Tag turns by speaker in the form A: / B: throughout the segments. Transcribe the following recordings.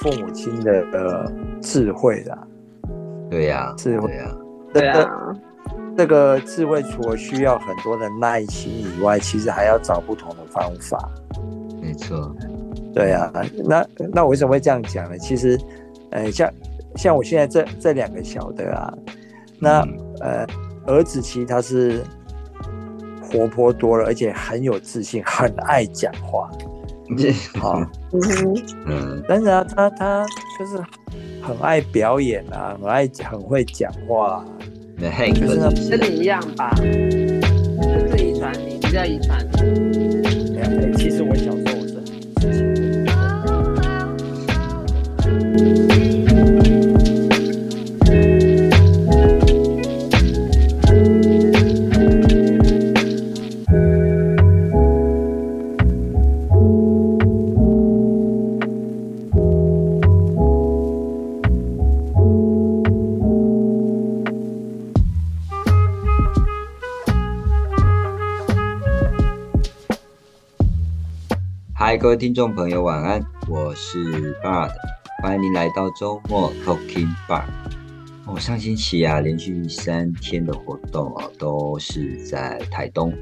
A: 父母亲的呃智慧的。
B: 对呀，
A: 智慧
B: 呀，
C: 对啊。
A: 这个智慧除了需要很多的耐心以外，其实还要找不同的方法。
B: 没错。
A: 对啊，那那我为什么会这样讲呢？其实，呃，像像我现在这这两个小的啊，那呃，儿子其实他是活泼多了，而且很有自信，很爱讲话。好，嗯，但是啊，他他就是很爱表演啊，很爱很会讲话。
C: 啊就是跟你一样吧，就是遗传，你比较遗传。
A: 其实我小时候。
B: 嗨，各位听众朋友，晚安，我是 Bard，欢迎您来到周末 Talking Bar。哦，上星期啊，连续三天的活动哦，都是在台东。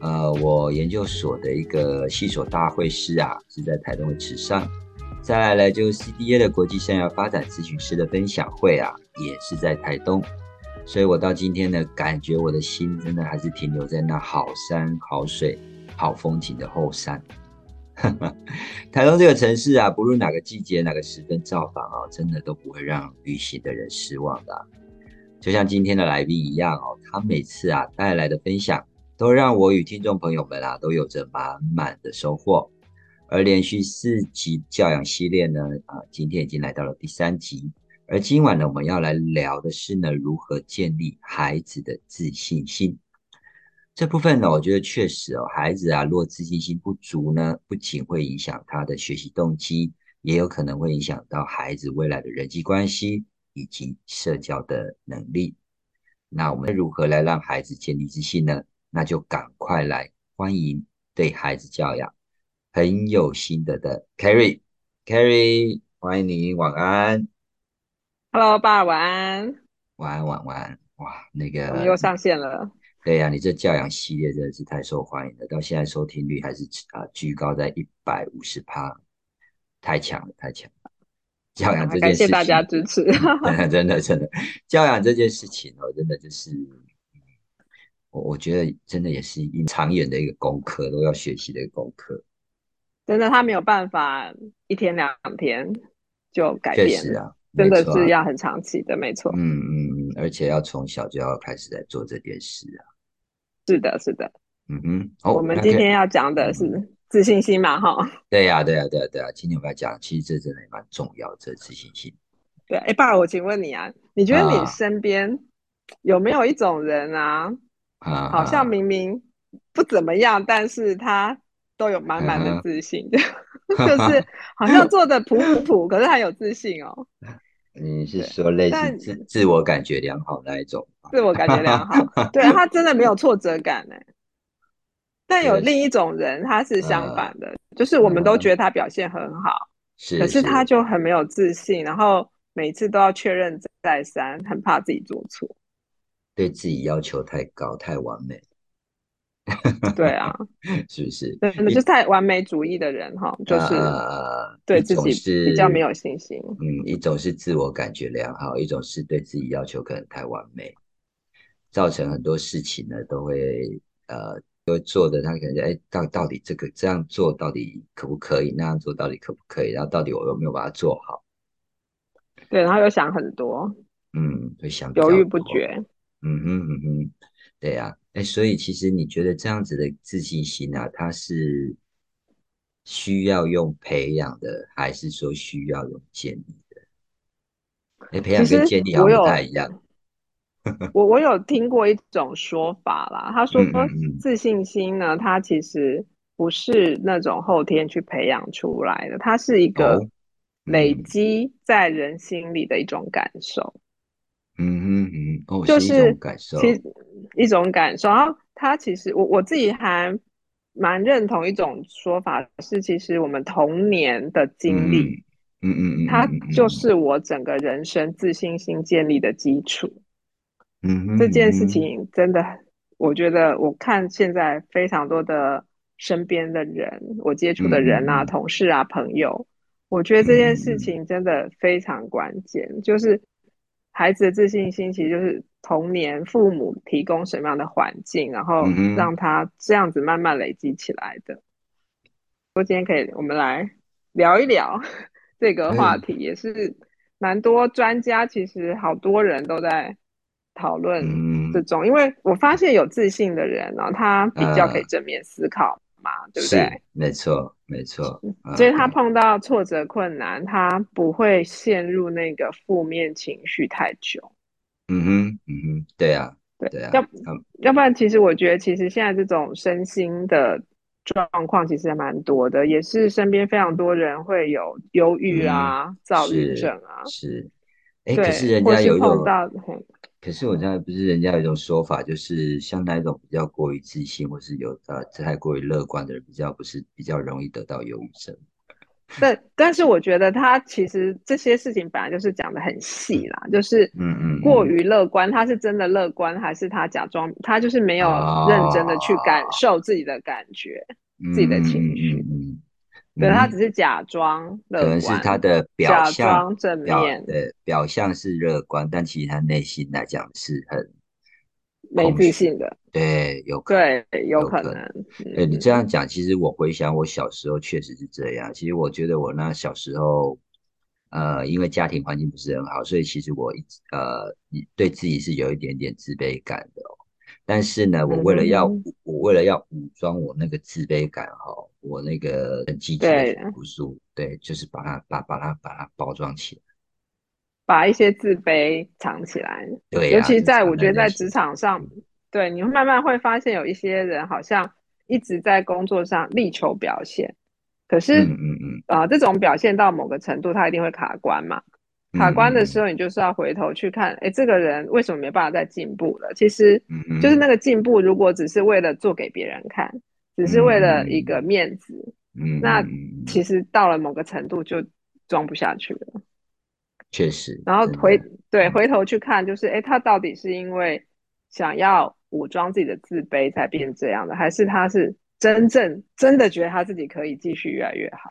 B: 呃，我研究所的一个系所大会师啊，是在台东的池上。再来呢，就 CDA 的国际生涯发展咨询师的分享会啊，也是在台东。所以我到今天呢，感觉我的心真的还是停留在那好山好水好风景的后山。台东这个城市啊，不论哪个季节、哪个时分造访啊，真的都不会让旅行的人失望的。就像今天的来宾一样哦，他每次啊带来的分享，都让我与听众朋友们啊都有着满满的收获。而连续四集教养系列呢，啊，今天已经来到了第三集。而今晚呢，我们要来聊的是呢，如何建立孩子的自信心。这部分呢，我觉得确实哦，孩子啊，若自信心不足呢，不仅会影响他的学习动机，也有可能会影响到孩子未来的人际关系以及社交的能力。那我们如何来让孩子建立自信呢？那就赶快来欢迎对孩子教养很有心得的 Carrie，Carrie，欢迎你，晚安。
C: Hello，爸，晚安。
B: 晚安，晚安。哇，那个
C: 又上线了。
B: 对呀，你这教养系列真的是太受欢迎了，到现在收听率还是啊居高在一百五十趴，太强了，太强了！教养这件事情，
C: 感谢大家支持。
B: 真的真的，教养这件事情哦，真的就是我我觉得真的也是一长远的一个功课，都要学习的一个功课。
C: 真的，他没有办法一天两天就改变，
B: 确实啊，
C: 真的是要很长期的，没错。
B: 嗯嗯嗯，而且要从小就要开始在做这件事啊。
C: 是的，是的，
B: 嗯哼，
C: 我们今天要讲的是自信心嘛，哈。
B: 对呀，对呀，对呀，对呀，今天我们要讲，其实这真的也蛮重要，这自信心。
C: 对，哎，爸，我请问你啊，你觉得你身边有没有一种人啊，啊好像明明不怎么样，但是他都有满满的自信，就是好像做的普普普，可是他有自信哦。
B: 你是说类似自自我感觉良好那一种？
C: 自我感觉良好，对他真的没有挫折感呢。但有另一种人，他是相反的，就是我们都觉得他表现很好，
B: 是，
C: 可是他就很没有自信，然后每次都要确认再三，很怕自己做错，
B: 对自己要求太高，太完美。
C: 对啊，
B: 是不是？
C: 真的就太完美主义的人哈，就是对自己比较没有信心。
B: 嗯，一种是自我感觉良好，一种是对自己要求可能太完美，造成很多事情呢都会呃，都做的他可能哎，到到底这个这样做到底可不可以？那样做到底可不可以？然后到底我有没有把它做好？
C: 对，然后又想很多，
B: 嗯，会想
C: 犹豫不决。
B: 嗯哼嗯哼，对呀。哎，所以其实你觉得这样子的自信心啊，它是需要用培养的，还是说需要用建立的？哎，培养跟建立好像不太一样。
C: 我我有听过一种说法啦，他说自信心呢，它其实不是那种后天去培养出来的，它是一个累积在人心里的一种感受。
B: 嗯嗯嗯，哦，
C: 就是
B: 感受，
C: 其实一种感受。然后他其实我我自己还蛮认同一种说法，是其实我们童年的经历
B: 嗯嗯嗯，
C: 它就是我整个人生自信心建立的基础。
B: 嗯，
C: 这件事情。真的，我觉得我看现在非常多的身边的人，我接触的人啊，同事啊，朋友，我觉得这件事情真的非常关键，就是孩子的自信心其实就是童年父母提供什么样的环境，然后让他这样子慢慢累积起来的。说今天可以，我们来聊一聊 这个话题，也是蛮多专家，其实好多人都在讨论这种，因为我发现有自信的人呢，他比较可以正面思考嘛，对不对？
B: 没错，没错。
C: 所以他碰到挫折困难，他不会陷入那个负面情绪太久。
B: 嗯哼，嗯哼，对啊，对啊。要
C: 要不然，其实我觉得，其实现在这种身心的。状况其实还蛮多的，也是身边非常多人会有忧郁啊、躁郁症啊。
B: 是，哎，可是人家有
C: 碰到，
B: 可是我现在不是人家有一种说法，就是像那一种比较过于自信，或是有呃太过于乐观的人，比较不是比较容易得到忧郁症。
C: 但但是我觉得他其实这些事情本来就是讲的很细啦，就是
B: 嗯嗯
C: 过于乐观，他是真的乐观还是他假装？他就是没有认真的去感受自己的感觉、自己的情绪。对他只是假装乐观，
B: 可能是他的表
C: 象正面，
B: 对表象是乐观，但其实他内心来讲是很。
C: 没自信的，
B: 对，有
C: 对，有可能。
B: 对你这样讲，其实我回想我小时候确实是这样。其实我觉得我那小时候，呃，因为家庭环境不是很好，所以其实我一直呃，对自己是有一点点自卑感的。但是呢，我为了要我为了要武装我那个自卑感哈，我那个很积极的读书，对，就是把它把把它把它包装起来。
C: 把一些自卑藏起来，
B: 对，
C: 尤其在我觉得在职场上，对，你会慢慢会发现有一些人好像一直在工作上力求表现，可是，
B: 嗯嗯嗯，
C: 啊，这种表现到某个程度，他一定会卡关嘛。卡关的时候，你就是要回头去看，哎，这个人为什么没办法再进步了？其实，就是那个进步，如果只是为了做给别人看，只是为了一个面子，
B: 嗯，
C: 那其实到了某个程度就装不下去了。
B: 确实，
C: 然后回对回头去看，就是哎，他到底是因为想要武装自己的自卑才变这样的，还是他是真正真的觉得他自己可以继续越来越好？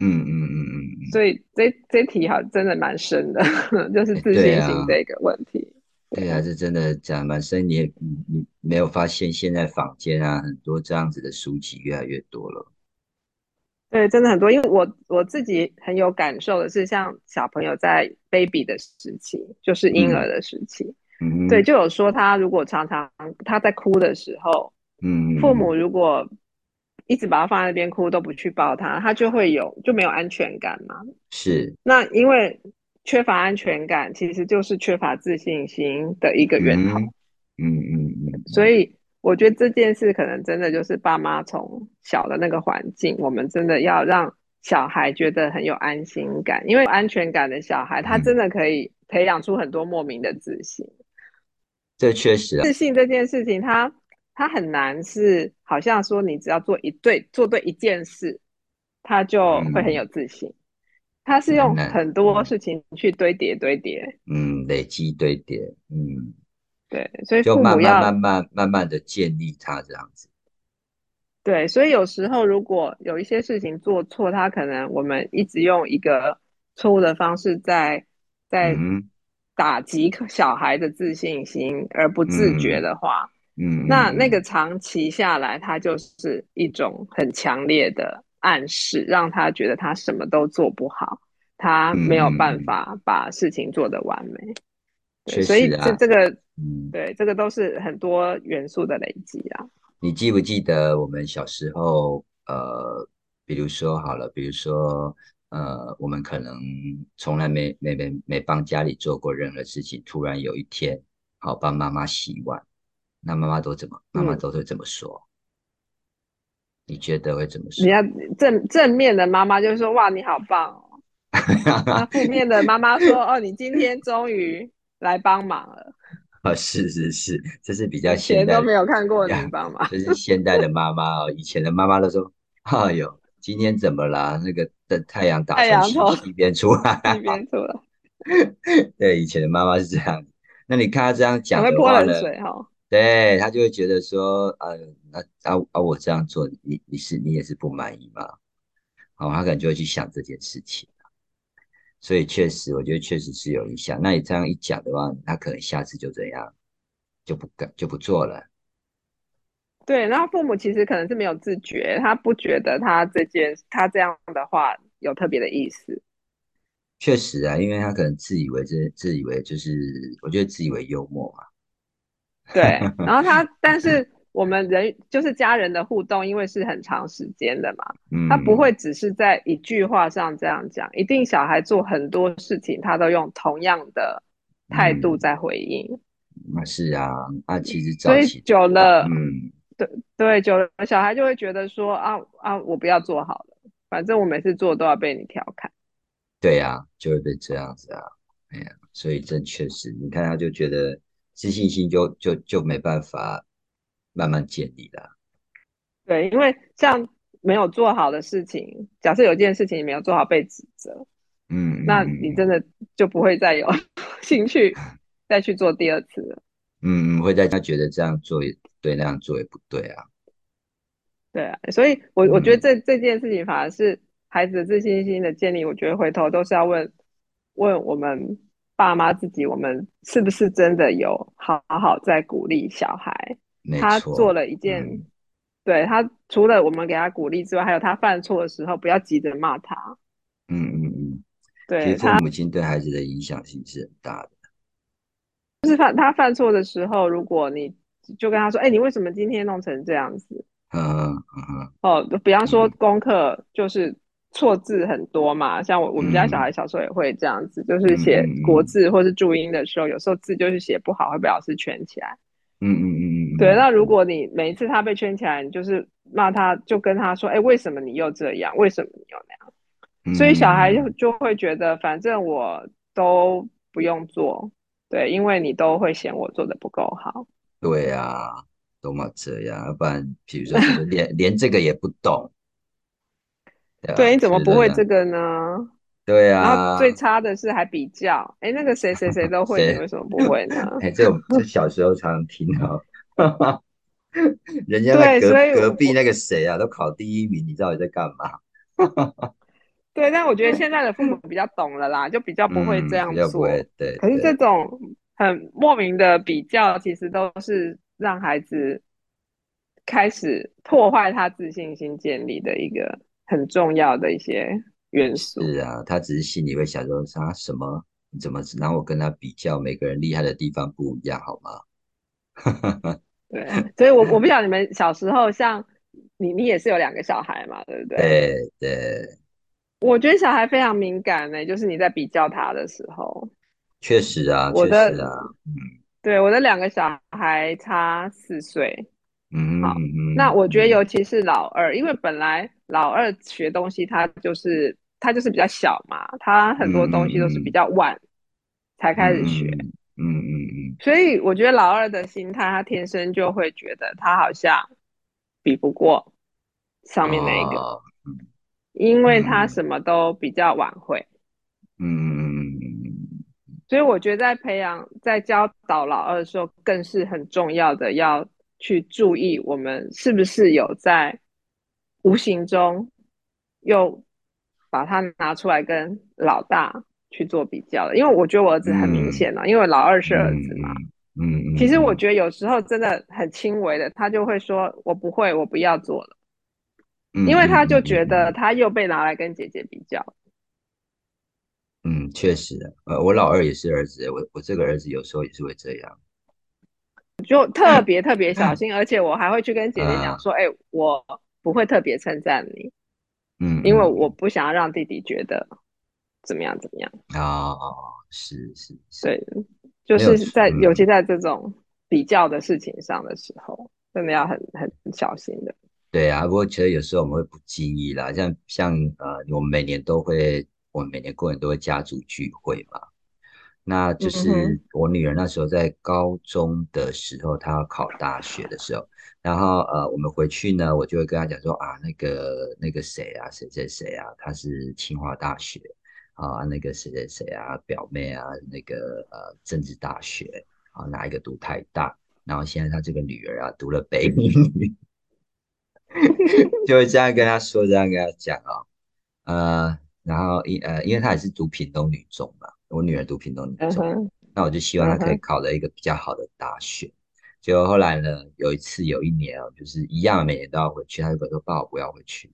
B: 嗯嗯嗯嗯。
C: 所以这这题哈真的蛮深的，就是自信心这个问题。
B: 对啊，这真的讲蛮深。你也你没有发现现在坊间啊很多这样子的书籍越来越多了。
C: 对，真的很多，因为我我自己很有感受的是，像小朋友在 baby 的时期，就是婴儿的时期，
B: 嗯，
C: 对，就有说他如果常常他在哭的时候，
B: 嗯，
C: 父母如果一直把他放在那边哭都不去抱他，他就会有就没有安全感嘛。
B: 是，
C: 那因为缺乏安全感，其实就是缺乏自信心的一个源头。
B: 嗯嗯嗯，
C: 所以。我觉得这件事可能真的就是爸妈从小的那个环境，我们真的要让小孩觉得很有安心感，因为安全感的小孩，他真的可以培养出很多莫名的自信。
B: 这确实，
C: 自信这件事情，他他很难是好像说你只要做一对做对一件事，他就会很有自信。他是用很多事情去堆叠堆叠，
B: 嗯，累积堆叠，嗯。
C: 对，所以
B: 就慢慢慢慢慢慢的建立他这样子。
C: 对，所以有时候如果有一些事情做错，他可能我们一直用一个错误的方式在在打击小孩的自信心，而不自觉的话，
B: 嗯，
C: 那那个长期下来，他就是一种很强烈的暗示，让他觉得他什么都做不好，他没有办法把事情做得完美。所以这这个。嗯，对，这个都是很多元素的累积啊。
B: 你记不记得我们小时候，呃，比如说好了，比如说，呃，我们可能从来没没没没帮家里做过任何事情，突然有一天，好帮妈妈洗碗，那妈妈都怎么？妈妈都会怎么说？你觉得会怎么说？
C: 你要正正面的妈妈就是说，哇，你好棒哦。那负面的妈妈说，哦，你今天终于来帮忙了。
B: 啊，是是是，这是比较现代
C: 都没有看过你帮忙，
B: 这是现代的妈妈哦。以前的妈妈都说：“哎呦，今天怎么啦？那个的太阳打从西边出来，
C: 西边出来。
B: 对，以前的妈妈是这样。那你看他这样讲
C: 的话呢？
B: 对他就会觉得说，呃，那啊啊，我这样做，你你是你也是不满意吗？好，他可能就会去想这件事情。所以确实，我觉得确实是有影响。那你这样一讲的话，他可能下次就这样，就不敢就不做了。
C: 对，然后父母其实可能是没有自觉，他不觉得他这件他这样的话有特别的意思。
B: 确实啊，因为他可能自以为这自以为就是，我觉得自以为幽默嘛。
C: 对，然后他，但是我们人就是家人的互动，因为是很长时间的嘛，他不会只是在一句话上这样讲，一定小孩做很多事情，他都用同样的态度在回应。
B: 那是啊，啊，其实
C: 所以久了，嗯，对对，久了小孩就会觉得说啊啊，我不要做好了，反正我每次做都要被你调侃。
B: 对呀，就会被这样子啊，哎呀，所以这确实，你看他就觉得。自信心就就就没办法慢慢建立啦。
C: 对，因为像没有做好的事情，假设有件事情你没有做好被指责，嗯，那你真的就不会再有 兴趣 再去做第二次了。
B: 嗯，会大家觉得这样做也对，那样做也不对啊。
C: 对啊，所以我我觉得这这件事情反而是孩子的自信心的建立，我觉得回头都是要问问我们。爸妈自己，我们是不是真的有好好在鼓励小孩？他做了一件，对他除了我们给他鼓励之外，还有他犯错的时候，不要急着骂他。
B: 嗯嗯嗯，
C: 对，
B: 其实父母亲对孩子的影响性是很大的。
C: 就是犯他犯错的时候，如果你就跟他说：“哎，你为什么今天弄成这样子？”嗯嗯嗯。哦，比方说功课就是。错字很多嘛，像我我们家小孩小时候也会这样子，就是写国字或是注音的时候，有时候字就是写不好，会被老师圈起来。
B: 嗯嗯嗯
C: 嗯。对，那如果你每一次他被圈起来，你就是骂他，就跟他说：“哎，为什么你又这样？为什么你又那样？”所以小孩就就会觉得，反正我都不用做，对，因为你都会嫌我做的不够好。
B: 对啊，都嘛这样，要不然比如说连连这个也不懂。
C: 对，你怎么不会这个呢？
B: 对啊，
C: 然后最差的是还比较，哎，那个谁谁谁都会，你为什么不会呢？
B: 哎，这种这小时候常常听到，人家隔隔壁那个谁啊，都考第一名，你到底在干嘛？
C: 对，但我觉得现在的父母比较懂了啦，就比较不会这样做。
B: 对，
C: 可是这种很莫名的比较，其实都是让孩子开始破坏他自信心建立的一个。很重要的一些元素
B: 是啊，他只是心里会想说他什么？你怎么拿我跟他比较？每个人厉害的地方不一样，好吗？
C: 对，所以，我我不 晓得你们小时候，像你，你也是有两个小孩嘛，对不对？
B: 对对。
C: 我觉得小孩非常敏感呢，就是你在比较他的时候。
B: 确实啊，确实啊，嗯，
C: 对，我的两个小孩差四岁。嗯，好，那我觉得尤其是老二，因为本来老二学东西，他就是他就是比较小嘛，他很多东西都是比较晚才开始学，嗯嗯嗯，所以我觉得老二的心态，他天生就会觉得他好像比不过上面那一个，因为他什么都比较晚会，嗯，所以我觉得在培养在教导老二的时候，更是很重要的要。去注意我们是不是有在无形中又把它拿出来跟老大去做比较了，因为我觉得我儿子很明显了，因为老二是儿子嘛。嗯嗯。其实我觉得有时候真的很轻微的，他就会说：“我不会，我不要做了。”因为他就觉得他又被拿来跟姐姐比较。
B: 嗯，确实，呃，我老二也是儿子，我我这个儿子有时候也是会这样。
C: 就特别 特别小心，而且我还会去跟姐姐讲说：“哎，我不会特别称赞你，嗯，因为我不想要让弟弟觉得怎么样怎么样。”
B: 啊，是是，
C: 对，就是在尤其在这种比较的事情上的时候，真的要很很小心的。
B: 对啊，不过其实有时候我们会不经意啦，像像呃，我们每年都会，我们每年过年都会家族聚会嘛。那就是我女儿那时候在高中的时候，她要考大学的时候，然后呃，我们回去呢，我就会跟她讲说啊，那个那个谁啊，谁谁谁啊，他是清华大学啊，那个谁谁谁啊，表妹啊，那个呃政治大学啊，哪一个读太大，然后现在她这个女儿啊，读了北女。就会这样跟她说，这样跟她讲哦，呃，然后因呃，因为她也是读屏东女中嘛，我女儿读屏东女中，那我就希望她可以考了一个比较好的大学。结果后来呢，有一次有一年哦，就是一样，每年都要回去，她就说：“爸，我不要回去。”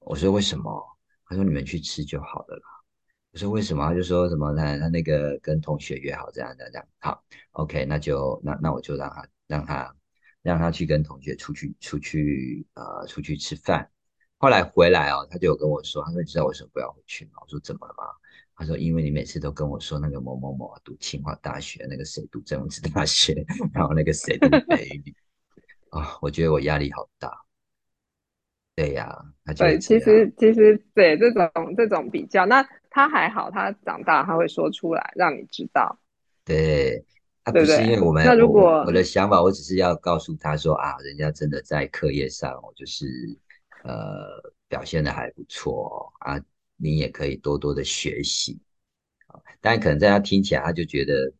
B: 我说：“为什么？”她说：“你们去吃就好了啦。”我说：“为什么？”他就说什么他他那个跟同学约好这样这样这样。好，OK，那就那那我就让他让他。让他去跟同学出去出去呃出去吃饭，后来回来哦，他就有跟我说，他说你知道为什么不要回去吗？我说怎么了吗？他说因为你每次都跟我说那个某某某读清华大学，那个谁读政治大学，然后那个谁读北语啊，我觉得我压力好大。对呀，
C: 对，其实其实对这种这种比较，那他还好，他长大他会说出来让你知道。
B: 对。他不是因为我们，
C: 那如果
B: 我的想法，我只是要告诉他说啊，人家真的在课业上，我就是呃表现的还不错啊，你也可以多多的学习啊。但可能在他听起来，他就觉得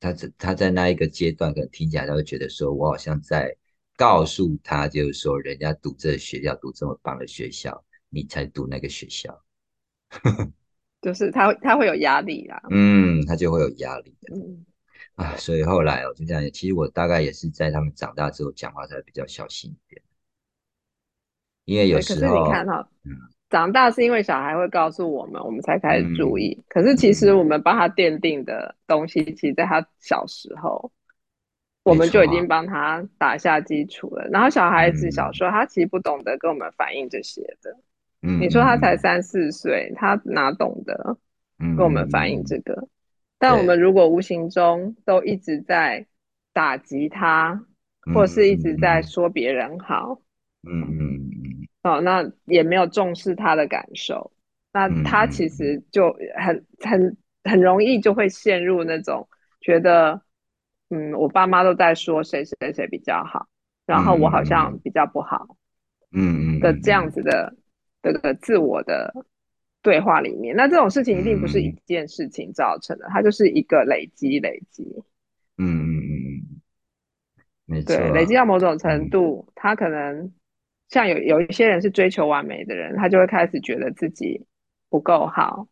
B: 他在他在那一个阶段，可能听起来他会觉得说，我好像在告诉他，就是说人家读这学校，读这么棒的学校，你才读那个学校，
C: 就是他他会有压力啦，
B: 嗯，他就会有压力的，嗯。啊，所以后来我就这样，其实我大概也是在他们长大之后讲话才比较小心一点，因为有时候，可
C: 是你看哈，长大是因为小孩会告诉我们，我们才开始注意。可是其实我们帮他奠定的东西，其实在他小时候，我们就已经帮他打下基础了。然后小孩子小时候，他其实不懂得跟我们反映这些的。嗯，你说他才三四岁，他哪懂得跟我们反映这个？但我们如果无形中都一直在打击他，或是一直在说别人好，嗯嗯嗯，哦，那也没有重视他的感受，那他其实就很很很容易就会陷入那种觉得，嗯，我爸妈都在说谁谁谁比较好，然后我好像比较不好，嗯嗯的这样子的这个自我的。对话里面，那这种事情一定不是一件事情造成的，它就是一个累积，累积。嗯嗯嗯嗯，
B: 没错。
C: 对，累积到。某种程度，他可能像有有一些人是追求完美的人，他就会开始觉得自己不够好，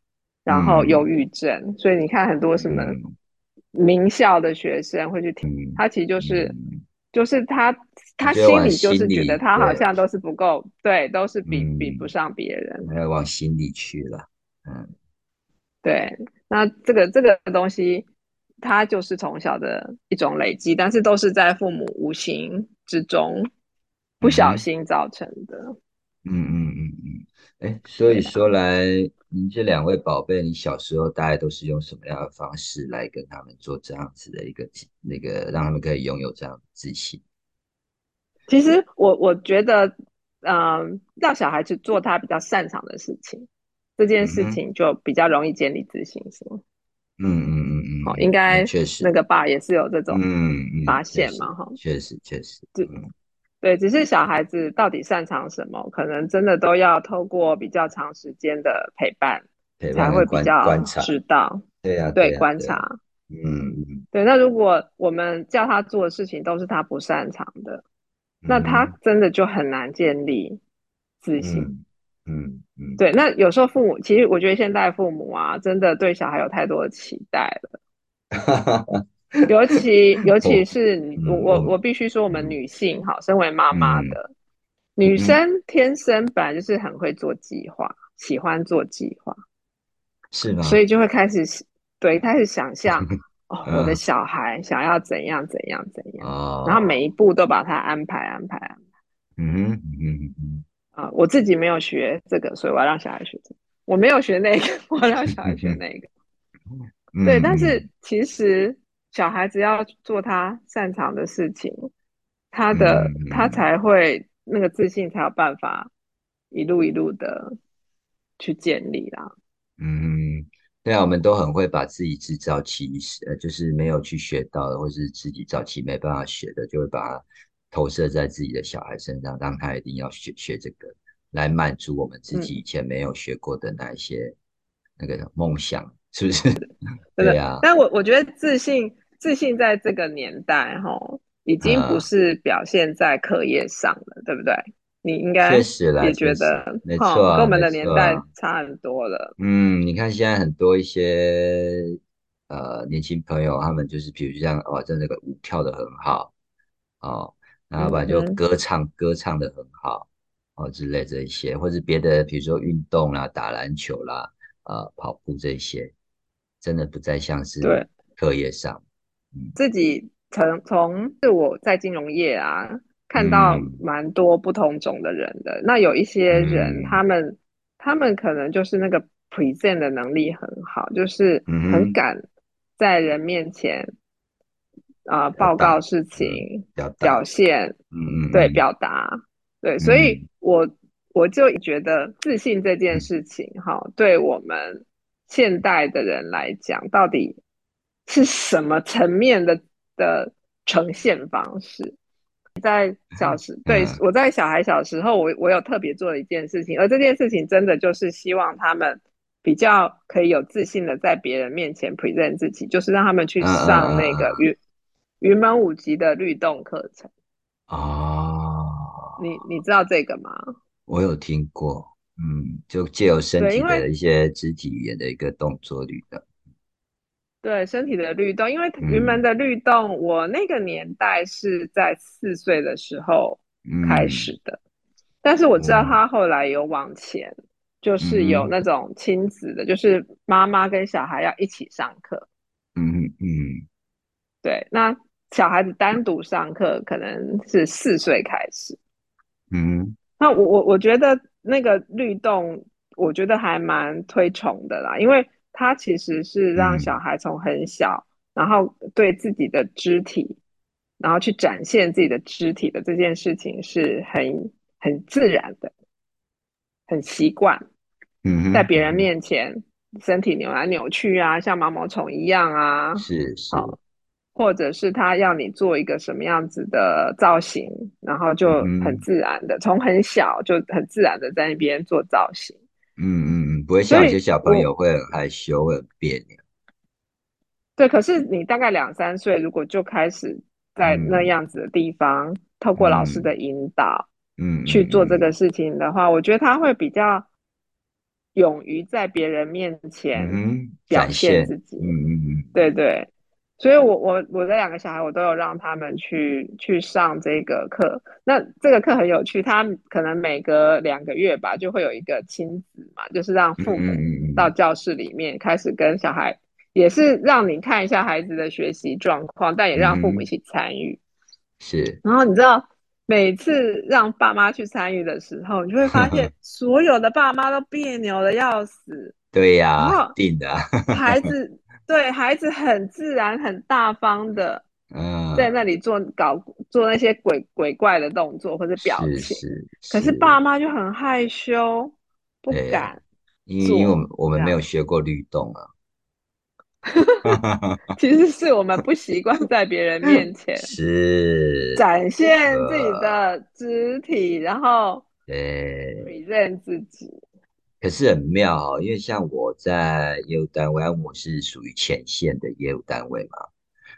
C: 然后忧郁症。所以你看很多什么名校的学生会去听，他其实就是就是他。他心里就是觉得他好像都是不够，对，都是比比不上别人，
B: 要往心里去了。嗯，
C: 对，那这个这个东西，它就是从小的一种累积，但是都是在父母无形之中不小心造成的。
B: 嗯嗯嗯嗯，哎，所以说来，您这两位宝贝，你小时候大概都是用什么样的方式来跟他们做这样子的一个那个，让他们可以拥有这样的自信？
C: 其实我我觉得，嗯，让小孩去做他比较擅长的事情，这件事情就比较容易建立自信心。
B: 嗯嗯嗯嗯，
C: 好，应该
B: 确实。
C: 那个爸也是有这种发现嘛，哈，
B: 确实确实，
C: 对对，只是小孩子到底擅长什么，可能真的都要透过比较长时间的陪伴，才会比较知道。
B: 对呀，
C: 对观察，
B: 嗯嗯，
C: 对。那如果我们叫他做的事情都是他不擅长的。那他真的就很难建立自信，
B: 嗯嗯，
C: 对。那有时候父母，其实我觉得现在父母啊，真的对小孩有太多的期待了，尤其 尤其是我我我必须说，我们女性哈，身为妈妈的女生，天生本来就是很会做计划，喜欢做计划，
B: 是吗？
C: 所以就会开始对开始想象 哦。我的小孩想要怎样怎样怎样，然后每一步都把他安排安排安排。嗯嗯嗯啊，我自己没有学这个，所以我要让小孩学这个。我没有学那个，我要让小孩学那个。对，但是其实小孩子要做他擅长的事情，他的他才会那个自信才有办法一路一路的去建立啦。
B: 嗯。对啊，我们都很会把自己制造期，呃，就是没有去学到的，或是自己早期没办法学的，就会把它投射在自己的小孩身上，让他一定要学学这个，来满足我们自己以前没有学过的那一些那个梦想，是不是？对啊。
C: 但我我觉得自信，自信在这个年代，哈，已经不是表现在课业上了，对不对？你应该也觉得，
B: 没错，
C: 跟我们的年代差很多了。
B: 嗯，你看现在很多一些呃年轻朋友，他们就是比如像哦，真的个舞跳的很好哦，然后不然就歌唱歌唱的很好哦之类这一些，或者别的比如说运动啦、打篮球啦、呃跑步这些，真的不再像是课业上。
C: 自己从从是我在金融业啊。看到蛮多不同种的人的，那有一些人，他们他们可能就是那个 present 的能力很好，就是很敢在人面前啊报告事情、表现，嗯对，表达，对，所以我我就觉得自信这件事情，哈，对我们现代的人来讲，到底是什么层面的的呈现方式？在小时，对我在小孩小时候，我我有特别做了一件事情，而这件事情真的就是希望他们比较可以有自信的在别人面前 present 自己，就是让他们去上那个云云门舞集的律动课程。
B: 哦，
C: 你你知道这个吗？
B: 我有听过，嗯，就借由身体的一些肢体语言的一个动作律动。
C: 对身体的律动，因为云门的律动，我那个年代是在四岁的时候开始的，但是我知道他后来有往前，就是有那种亲子的，就是妈妈跟小孩要一起上课。
B: 嗯嗯，
C: 对，那小孩子单独上课可能是四岁开始。
B: 嗯，
C: 那我我我觉得那个律动，我觉得还蛮推崇的啦，因为。它其实是让小孩从很小，然后对自己的肢体，然后去展现自己的肢体的这件事情是很很自然的，很习惯。
B: 嗯，
C: 在别人面前，身体扭来扭去啊，像毛毛虫一样啊，
B: 是是，
C: 或者是他要你做一个什么样子的造型，然后就很自然的，从很小就很自然的在那边做造型。
B: 嗯嗯。不会像一些小朋友会很害羞、会很别扭。
C: 对，可是你大概两三岁，如果就开始在那样子的地方，透过老师的引导，
B: 嗯，
C: 去做这个事情的话，我觉得他会比较勇于在别人面前表现自己。
B: 嗯嗯嗯，
C: 对对。所以，我我我的两个小孩，我都有让他们去去上这个课。那这个课很有趣，他可能每隔两个月吧，就会有一个亲子嘛，就是让父母到教室里面开始跟小孩，也是让你看一下孩子的学习状况，但也让父母一起参与。
B: 是。
C: 然后你知道，每次让爸妈去参与的时候，你就会发现 所有的爸妈都别扭的要死。
B: 对呀，定的。
C: 孩子。对孩子很自然、很大方的，
B: 嗯，
C: 在那里做搞做那些鬼鬼怪的动作或者表情，
B: 是。
C: 可是爸妈就很害羞，不敢，
B: 因为因为我们我们没有学过律动啊。
C: 其实是我们不习惯在别人面 前
B: 是
C: 展现自己的肢体，然后
B: 对
C: ，present 自己。
B: 可是很妙哦，因为像我在业务单位，我是属于前线的业务单位嘛。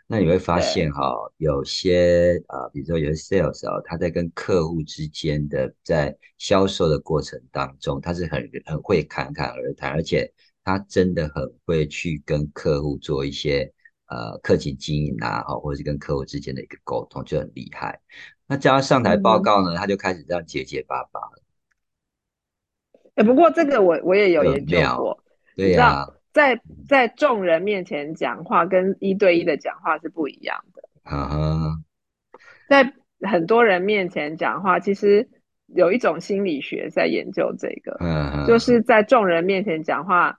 B: 那你会发现哈，有些啊，比如说有些 sales 啊，他在跟客户之间的在销售的过程当中，他是很很会侃侃而谈，而且他真的很会去跟客户做一些呃客情经营啊，哈，或者是跟客户之间的一个沟通，就很厉害。那叫他上台报告呢，他就开始这样结结巴巴了。
C: 哎，不过这个我我也有研究过，
B: 对呀，
C: 在在众人面前讲话跟一对一的讲话是不一样的。
B: 啊，
C: 在很多人面前讲话，其实有一种心理学在研究这个，
B: 嗯，
C: 就是在众人面前讲话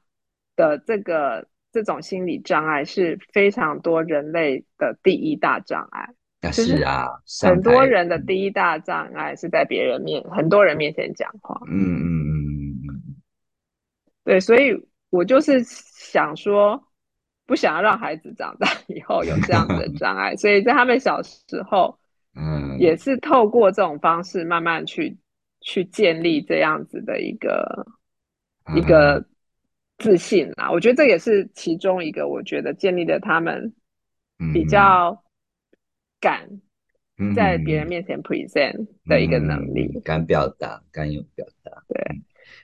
C: 的这个这种心理障碍是非常多人类的第一大障碍。
B: 是啊，
C: 很多人的第一大障碍是在别人面很多人面前讲话。
B: 嗯嗯嗯。
C: 对，所以我就是想说，不想要让孩子长大以后有这样子的 障碍，所以在他们小时候，嗯，也是透过这种方式慢慢去去建立这样子的一个一个自信啊。我觉得这也是其中一个，我觉得建立了他们比较敢在别人面前 present 的一个能力，
B: 敢表达，敢有表达，
C: 对。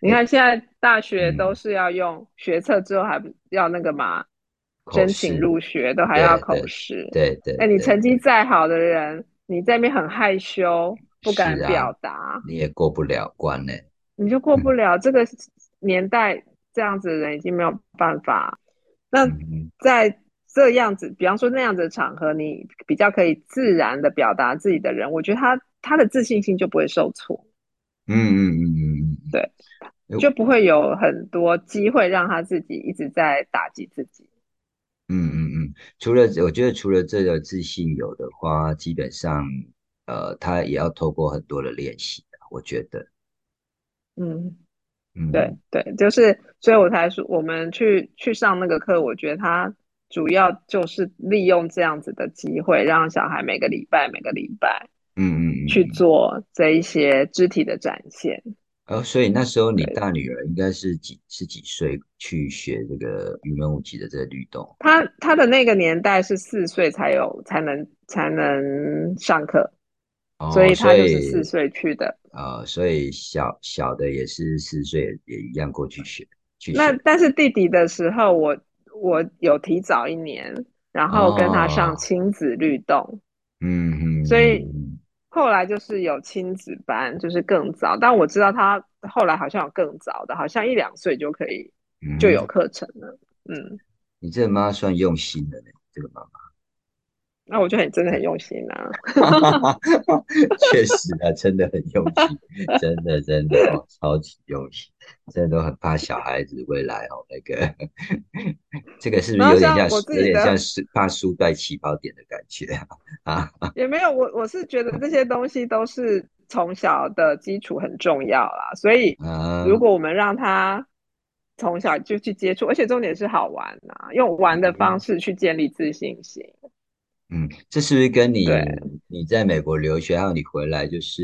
C: 你看，现在大学都是要用学测之后还要那个嘛，申请入学都还要口试。
B: 对对。
C: 哎，你成绩再好的人，你在那边很害羞，不敢表达，
B: 你也过不了关呢。
C: 你就过不了这个年代，这样子的人已经没有办法。那在这样子，比方说那样子的场合，你比较可以自然的表达自己的人，我觉得他他的自信心就不会受挫。
B: 嗯嗯嗯嗯嗯，
C: 对。就不会有很多机会让他自己一直在打击自己。
B: 嗯嗯嗯，除了我觉得除了这个自信有的话，基本上呃，他也要透过很多的练习。我觉得，
C: 嗯嗯，对对，就是所以我才说，我们去去上那个课，我觉得他主要就是利用这样子的机会，让小孩每个礼拜每个礼拜，
B: 嗯嗯，
C: 去做这一些肢体的展现。
B: 哦，所以那时候你大女儿应该是几是几岁去学这个云门舞集的这个律动？
C: 她她的那个年代是四岁才有才能才能上课，所以她就是四岁去的。
B: 呃，所以小小的也是四岁也一样过去学。
C: 那但是弟弟的时候，我我有提早一年，然后跟他上亲子律动。
B: 嗯嗯，
C: 所以。后来就是有亲子班，就是更早，但我知道他后来好像有更早的，好像一两岁就可以就有课程了。嗯，
B: 你这妈算用心的呢，这个妈妈。
C: 那我觉得你真的很用心啊！
B: 确实啊，真的很用心，真的真的哦，超级用心，真的都很怕小孩子未来哦，那个这个是不是有点像有点像是怕输在起跑点的感觉啊？
C: 也没有，我我是觉得这些东西都是从小的基础很重要啦，所以如果我们让他从小就去接触，而且重点是好玩啊，用玩的方式去建立自信心。
B: 嗯，这是不是跟你你在美国留学，还有你回来，就是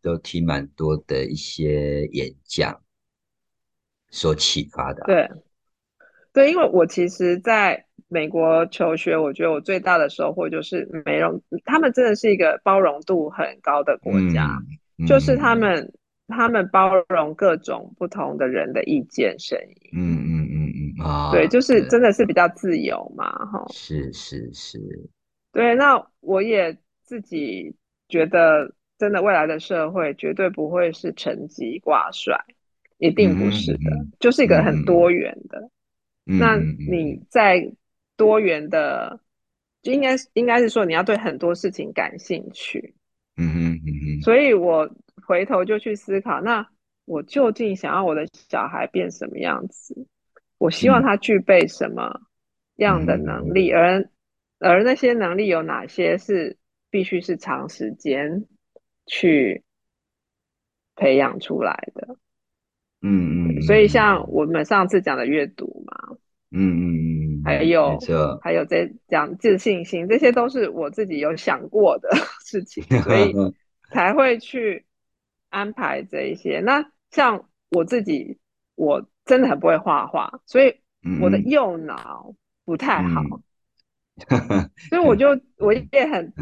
B: 都听蛮多的一些演讲所启发的？
C: 对，对，因为我其实在美国求学，我觉得我最大的收获就是美容，他们真的是一个包容度很高的国家，就是他们他们包容各种不同的人的意见声音。
B: 嗯嗯嗯嗯啊，
C: 对，就是真的是比较自由嘛，哈。
B: 是是是。
C: 对，那我也自己觉得，真的未来的社会绝对不会是成绩挂帅，一定不是的，就是一个很多元的。那你在多元的，就应该应该是说你要对很多事情感兴趣。
B: 嗯哼嗯哼。
C: 所以我回头就去思考，那我究竟想要我的小孩变什么样子？我希望他具备什么样的能力，而。而那些能力有哪些是必须是长时间去培养出来的？
B: 嗯嗯。
C: 所以像我们上次讲的阅读嘛，
B: 嗯嗯嗯，
C: 还有还有在讲自信心，这些都是我自己有想过的事情，所以才会去安排这一些。那像我自己，我真的很不会画画，所以我的右脑不太好。所以我就我也很，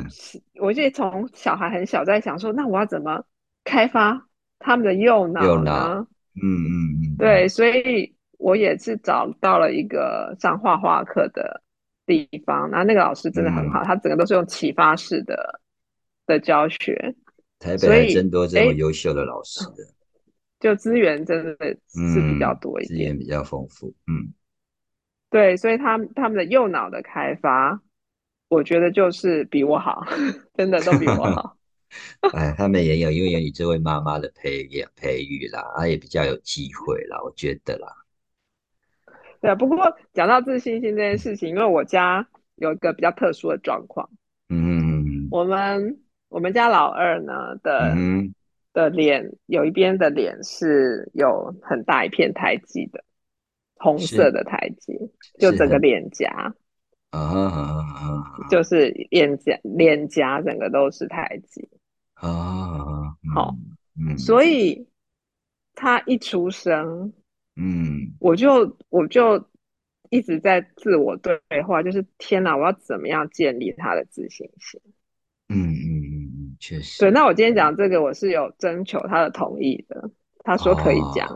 C: 我就从小孩很小在想说，那我要怎么开发他们的右脑
B: 呢？嗯嗯嗯，
C: 对，所以我也是找到了一个上画画课的地方，然后那个老师真的很好，他整个都是用启发式的的教学。
B: 台北还真多这么优秀的老师的，
C: 就资源真的是比较多一点，
B: 资源比较丰富，嗯。
C: 对，所以他他们的右脑的开发，我觉得就是比我好，真的都比我 好。
B: 哎，他们也有因为有你这位妈妈的培养培育啦，啊也比较有机会啦，我觉得啦。
C: 对啊，不过讲到自信心这件事情，因为我家有一个比较特殊的状况，
B: 嗯，
C: 我们我们家老二呢的的脸有一边的脸是有很大一片胎记的。红色的胎记，就整个脸颊，
B: 啊，
C: 就是脸颊脸颊整个都是胎记，
B: 啊，
C: 好，嗯所以他一出生，
B: 嗯，
C: 我就我就一直在自我对话，就是天哪，我要怎么样建立他的自信心？
B: 嗯嗯嗯嗯，确实。
C: 对，那我今天讲这个，我是有征求他的同意的，他说可以讲。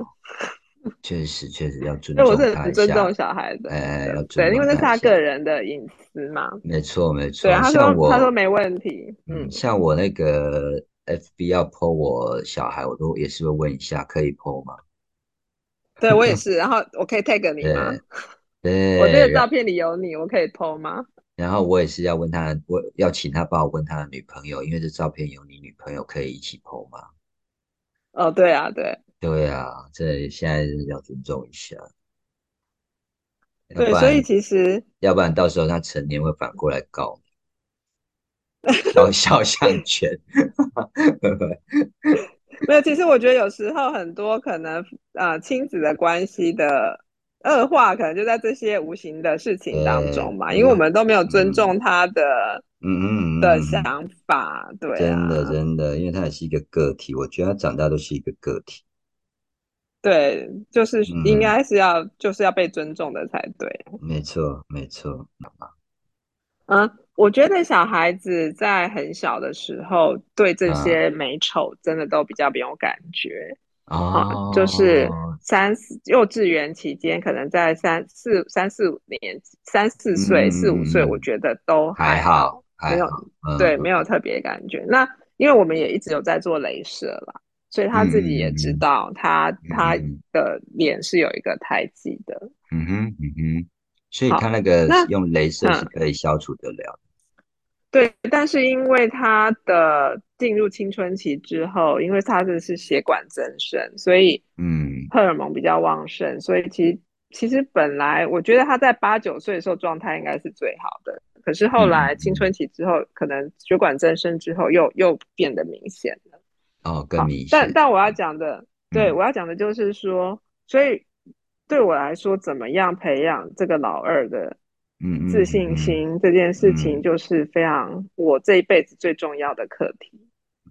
B: 确实，确实要尊重。
C: 我是很尊重小孩的，
B: 哎，要
C: 对，因为那是他个人的隐私嘛。
B: 没错，没错。
C: 对，他说他说没问题。
B: 嗯，像我那个 FB 要 po 我小孩，我都也是会问一下，可以 po 吗？
C: 对我也 是，然后我可以 tag 你吗？
B: 对，
C: 我这个照片里有你，我可以 po 吗？
B: 然后我也是要问他，我要请他帮我问他的女朋友，因为这照片有你女朋友，可以一起 po 吗？
C: 哦，对啊，对。
B: 对啊，这现在要尊重一下。
C: 对，所以其实，
B: 要不然到时候他成年会反过来告你，肖肖像权。
C: 没有，其实我觉得有时候很多可能呃，亲子的关系的恶化，可能就在这些无形的事情当中嘛，因为我们都没有尊重他的。
B: 嗯嗯
C: 的想法，对，
B: 真的真的，因为他也是一个个体，我觉得他长大都是一个个体。
C: 对，就是应该是要，就是要被尊重的才对。
B: 没错，没错。
C: 嗯，我觉得小孩子在很小的时候，对这些美丑真的都比较没有感觉。
B: 哦，
C: 就是三四幼稚园期间，可能在三四三四五年三四岁四五岁，我觉得都
B: 还好。
C: 没有，对，没有特别感觉。那因为我们也一直有在做镭射啦，所以他自己也知道，他他的脸是有一个胎记的。
B: 嗯哼，嗯哼，所以他那个用镭射是可以消除得了。
C: 对，但是因为他的进入青春期之后，因为他的是血管增生，所以
B: 嗯，
C: 荷尔蒙比较旺盛，所以其实其实本来我觉得他在八九岁的时候状态应该是最好的。可是后来青春期之后，可能血管增生之后，又又变得明显了。
B: 哦，更明显。
C: 但但我要讲的，对我要讲的就是说，所以对我来说，怎么样培养这个老二的自信心这件事情，就是非常我这一辈子最重要的课题。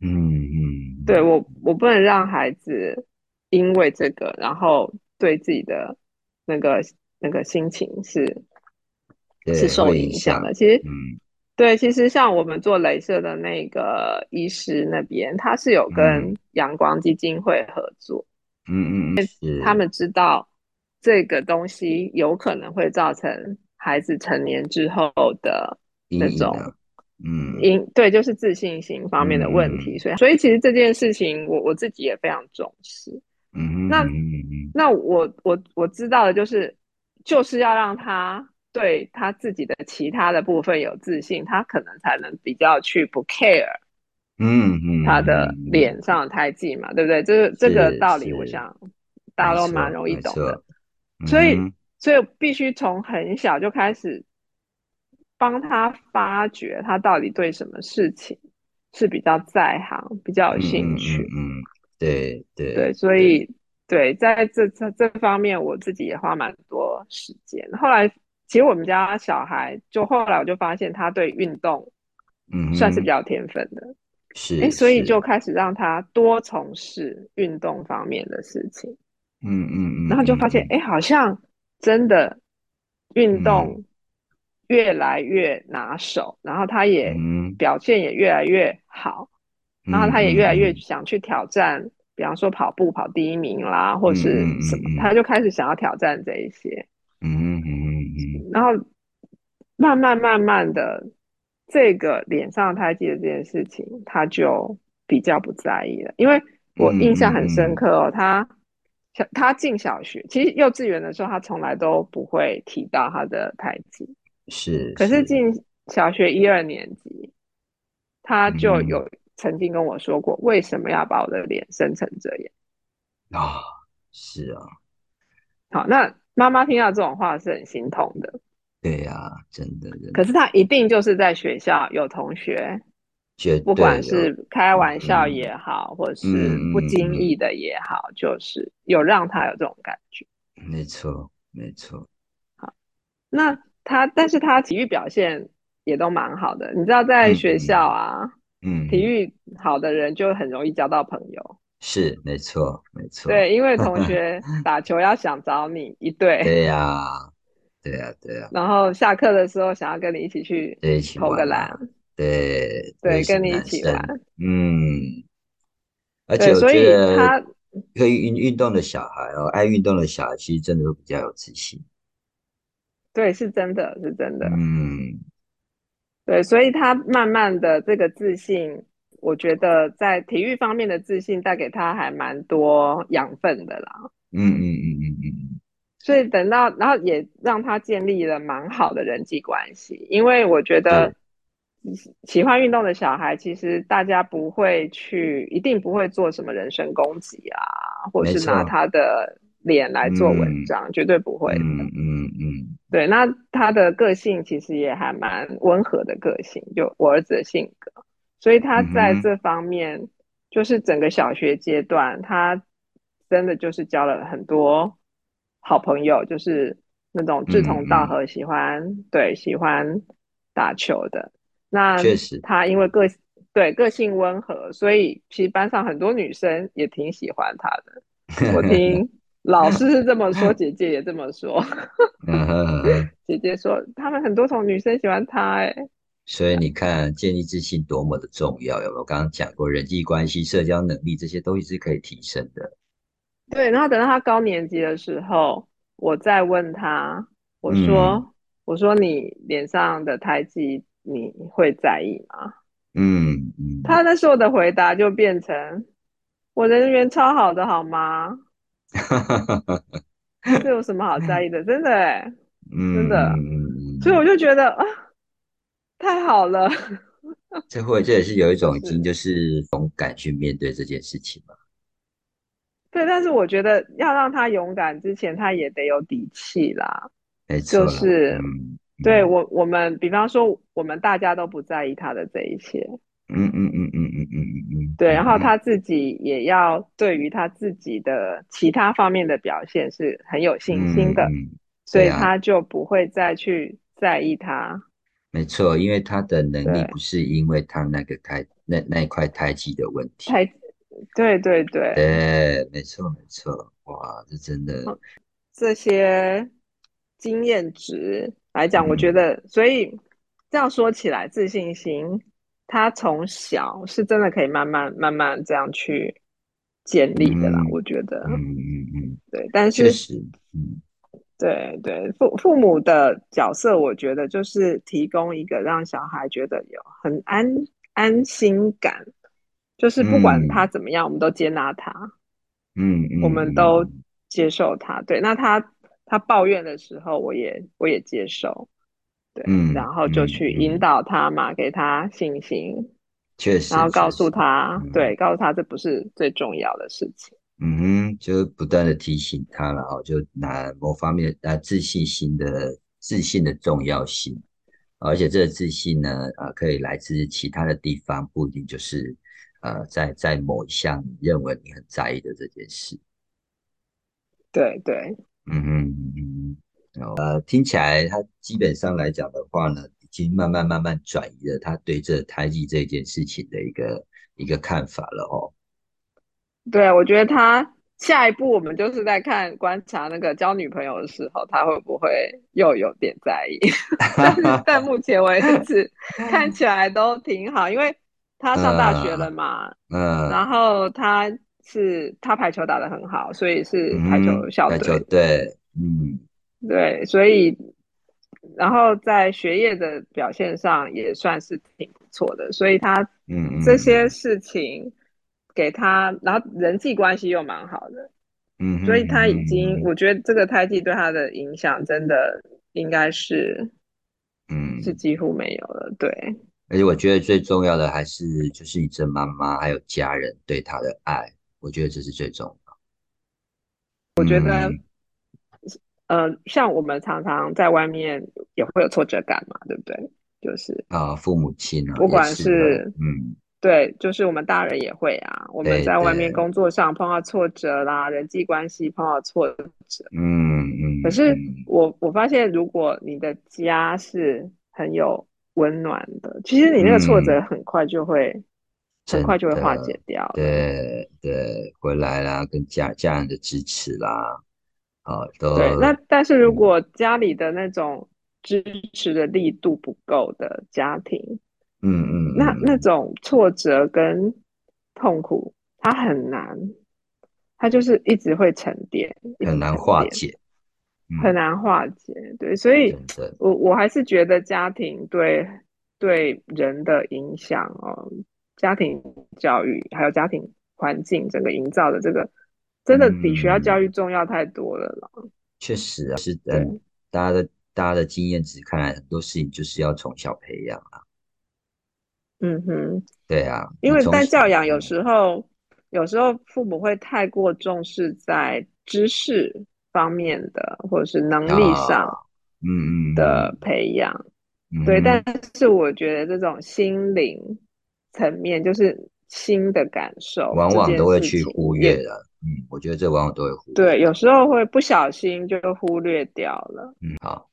B: 嗯嗯，
C: 对我我不能让孩子因为这个，然后对自己的那个那个心情是。是受影响的。其实，嗯，对，其实像我们做镭射的那个医师那边，他是有跟阳光基金会合作，
B: 嗯嗯嗯，
C: 他们知道这个东西有可能会造成孩子成年之后的那种，
B: 嗯，
C: 因对，就是自信心方面的问题。所以，所以其实这件事情，我我自己也非常重视。
B: 嗯
C: 那那我我我知道的就是，就是要让他。对他自己的其他的部分有自信，他可能才能比较去不 care，
B: 嗯嗯，
C: 他的脸上的胎记嘛，对不对？这个这个道理，我想大家都蛮容易懂的。所以，所以必须从很小就开始帮他发掘他到底对什么事情是比较在行、比较有兴趣。
B: 嗯，对对
C: 对，所以对在这这这方面，我自己也花蛮多时间。后来。其实我们家小孩，就后来我就发现他对运动，
B: 嗯，
C: 算是比较天分的，
B: 是，
C: 哎，所以就开始让他多从事运动方面的事情，
B: 嗯嗯嗯，
C: 然后就发现，哎，好像真的运动越来越拿手，然后他也表现也越来越好，然后他也越来越想去挑战，比方说跑步跑第一名啦，或是什么，他就开始想要挑战这一些。
B: 嗯嗯嗯，
C: 然后慢慢慢慢的，这个脸上胎记的这件事情，他就比较不在意了。因为我印象很深刻哦，他小他进小学，其实幼稚园的时候，他从来都不会提到他的胎记，
B: 是。
C: 可是进小学一二年级，他就有曾经跟我说过，为什么要把我的脸生成这样？
B: 啊，是啊。
C: 好，那。妈妈听到这种话是很心痛的。
B: 对呀，真的。
C: 可是他一定就是在学校有同学，不管是开玩笑也好，或者是不经意的也好，就是有让他有这种感觉。
B: 没错，没错。
C: 好，那他，但是他体育表现也都蛮好的。你知道，在学校啊，嗯，体育好的人就很容易交到朋友。
B: 是，没错，没错。
C: 对，因为同学 打球要想找你一队。
B: 对呀，对呀，对呀。
C: 然后下课的时候想要跟你一起去投个篮。
B: 对
C: 对，跟你一起玩。
B: 嗯。而且所以他可以运运动的小孩哦，爱运动的小孩其实真的都比较有自信。
C: 对，是真的，是真的。嗯，对，所以他慢慢的这个自信，我觉得在体育方面的自信带给他还蛮多养分的啦。嗯嗯嗯嗯嗯。所以等到，然后也让他建立了蛮好的人际关系，因为我觉得。喜欢运动的小孩，其实大家不会去，一定不会做什么人身攻击啊，或是拿他的脸来做文章，绝对不会的。嗯嗯嗯，对。那他的个性其实也还蛮温和的个性，就我儿子的性格，所以他在这方面，就是整个小学阶段，他真的就是交了很多好朋友，就是那种志同道合，喜欢对喜欢打球的。那
B: 确实，
C: 他因为个对个性温和，所以其实班上很多女生也挺喜欢他的。我听老师是这么说，姐姐也这么说。姐姐说他们很多种女生喜欢他，哎。
B: 所以你看，建立自信多么的重要，有没有？刚刚讲过人际关系、社交能力这些东西是可以提升的。
C: 对，然后等到他高年级的时候，我再问他，我说：“我说你脸上的胎记。”你会在意吗？嗯嗯，他那时候的回答就变成：我人缘超好的，好吗？这有什么好在意的？真的哎，真的，所以我就觉得啊，太好了。
B: 这会这也是有一种 已经就是勇敢去面对这件事情嘛。
C: 对，但是我觉得要让他勇敢之前，他也得有底气啦。
B: 没错，
C: 就是。对我，我们比方说，我们大家都不在意他的这一切。嗯嗯嗯嗯嗯嗯嗯嗯。对，然后他自己也要对于他自己的其他方面的表现是很有信心的，所以他就不会再去在意他。
B: 没错，因为他的能力不是因为他那个胎那那一块胎记的问题。
C: 胎，对对对。
B: 对，没错没错，哇，这真的
C: 这些经验值。来讲，我觉得，所以这样说起来，自信心他从小是真的可以慢慢慢慢这样去建立的啦。我觉得，嗯嗯嗯，对，但是，嗯，对对，父父母的角色，我觉得就是提供一个让小孩觉得有很安安心感，就是不管他怎么样，我们都接纳他，嗯，我们都接受他。对，那他。他抱怨的时候，我也我也接受，对，然后就去引导他嘛，给他信心，
B: 确实，
C: 然后告诉他，对，告诉他这不是最重要的事情，
B: 嗯哼，就不断的提醒他了哦，就拿某方面啊自信心的自信的重要性，而且这个自信呢，呃，可以来自其他的地方，不一定就是呃在在某一项认为你很在意的这件事，
C: 对对。嗯
B: 嗯嗯呃，听起来他基本上来讲的话呢，已经慢慢慢慢转移了他对这胎记这件事情的一个一个看法了哦。
C: 对，我觉得他下一步我们就是在看观察那个交女朋友的时候，他会不会又有点在意？但是在目前为止看起来都挺好，因为他上大学了嘛，嗯，然后他。是他排球打得很好，所以是排球校队。
B: 对，嗯，
C: 对，所以然后在学业的表现上也算是挺不错的，所以他嗯这些事情给他，然后人际关系又蛮好的，嗯，所以他已经我觉得这个胎记对他的影响真的应该是嗯是几乎没有了，对。
B: 而且我觉得最重要的还是就是你这妈妈还有家人对他的爱。我觉得这是最重要。
C: 我觉得，呃，像我们常常在外面也会有挫折感嘛，对不对？就是
B: 啊，父母亲啊，
C: 不管是嗯，对，就是我们大人也会啊，我们在外面工作上碰到挫折啦，人际关系碰到挫折，
B: 嗯嗯。
C: 可是我我发现，如果你的家是很有温暖的，其实你那个挫折很快就会，很快就会化解掉。
B: 对对，回来啦，跟家家人的支持啦，啊，都
C: 对。那但是如果家里的那种支持的力度不够的家庭。
B: 嗯嗯，
C: 那那种挫折跟痛苦，它很难，它就是一直会沉淀，
B: 很难化解，
C: 很难化解。对，所以我我还是觉得家庭对对人的影响哦，家庭教育还有家庭环境整个营造的这个，真的比学校教育重要太多了了。
B: 确实啊，是嗯，大家的大家的经验值看来很多事情就是要从小培养啊。
C: 嗯哼，
B: 对啊，
C: 因为在教养有时候，有时候父母会太过重视在知识方面的，或者是能力上，
B: 嗯嗯
C: 的培养，对，但是我觉得这种心灵层面，就是心的感受，
B: 往往都会去忽略的。嗯，我觉得这往往都会忽略，
C: 对，有时候会不小心就忽略掉了。
B: 嗯，好，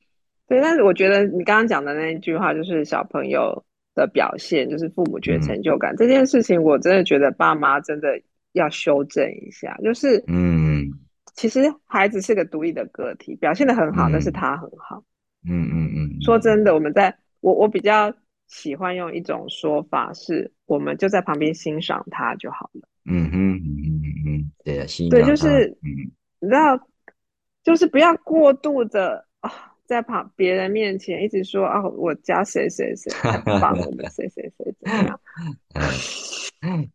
C: 对，但是我觉得你刚刚讲的那一句话，就是小朋友。的表现就是父母觉得成就感这件事情，我真的觉得爸妈真的要修正一下。就是，
B: 嗯，
C: 其实孩子是个独立的个体，表现的很好，那是他很好。
B: 嗯嗯嗯。
C: 说真的，我们在我我比较喜欢用一种说法，是我们就在旁边欣赏他就好了。
B: 嗯哼嗯嗯嗯，对啊，欣
C: 赏。对，就是嗯，你知道，就是不要过度的啊。在旁别人面前一直说啊，我家谁谁谁很棒，我们谁谁谁怎么样？